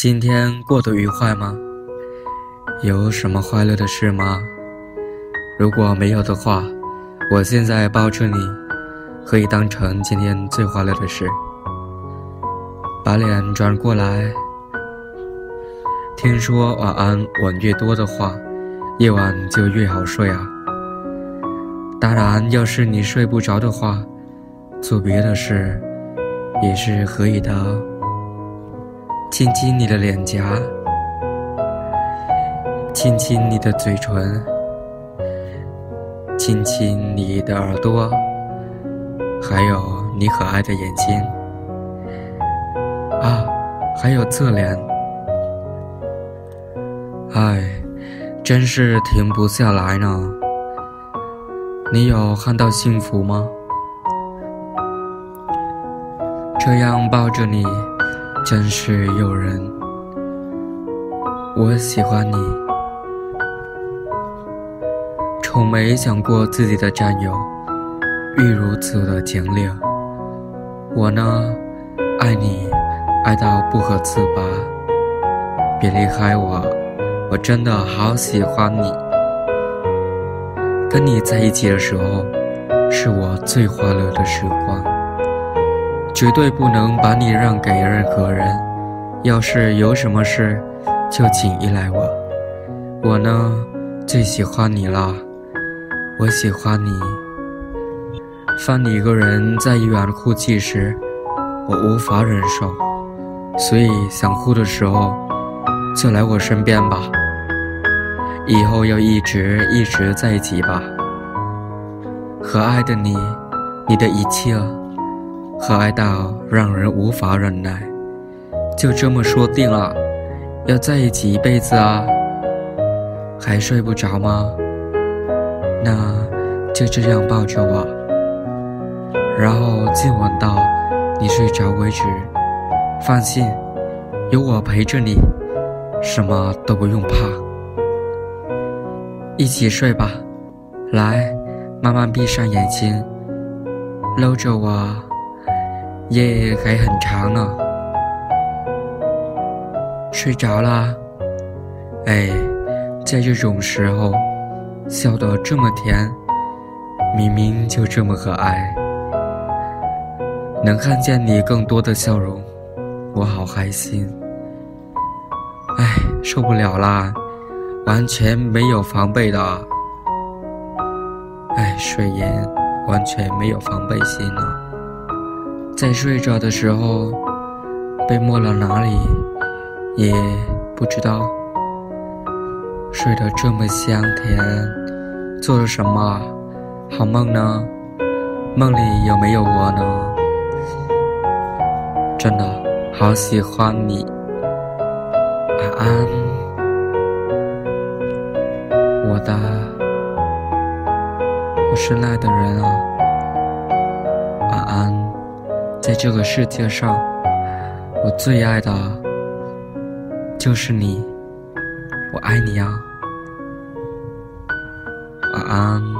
今天过得愉快吗？有什么快乐的事吗？如果没有的话，我现在抱着你，可以当成今天最快乐的事。把脸转过来。听说晚安吻越多的话，夜晚就越好睡啊。当然，要是你睡不着的话，做别的事也是可以的。亲亲你的脸颊，亲亲你的嘴唇，亲亲你的耳朵，还有你可爱的眼睛。啊，还有侧脸。唉，真是停不下来呢。你有看到幸福吗？这样抱着你，真是诱人。我喜欢你，从没想过自己的战友欲如此的强烈。我呢，爱你，爱到不可自拔。别离开我，我真的好喜欢你。跟你在一起的时候，是我最欢乐的时光。绝对不能把你让给任何人。要是有什么事，就请依赖我。我呢，最喜欢你了。我喜欢你。放你一个人在医院哭泣时，我无法忍受。所以想哭的时候，就来我身边吧。以后要一直一直在一起吧，可爱的你，你的一切，可爱到让人无法忍耐，就这么说定了，要在一起一辈子啊！还睡不着吗？那就这样抱着我，然后亲吻到你睡着为止。放心，有我陪着你，什么都不用怕。一起睡吧，来，慢慢闭上眼睛，搂着我，夜还很长呢。睡着啦？哎，在这种时候，笑得这么甜，明明就这么可爱。能看见你更多的笑容，我好开心。哎，受不了啦！完全没有防备的，哎，睡颜完全没有防备心呢。在睡着的时候，被摸了哪里，也不知道。睡得这么香甜，做了什么好梦呢？梦里有没有我呢？真的好喜欢你，晚安。我的，我深爱的人啊，晚安。在这个世界上，我最爱的就是你，我爱你啊，晚安。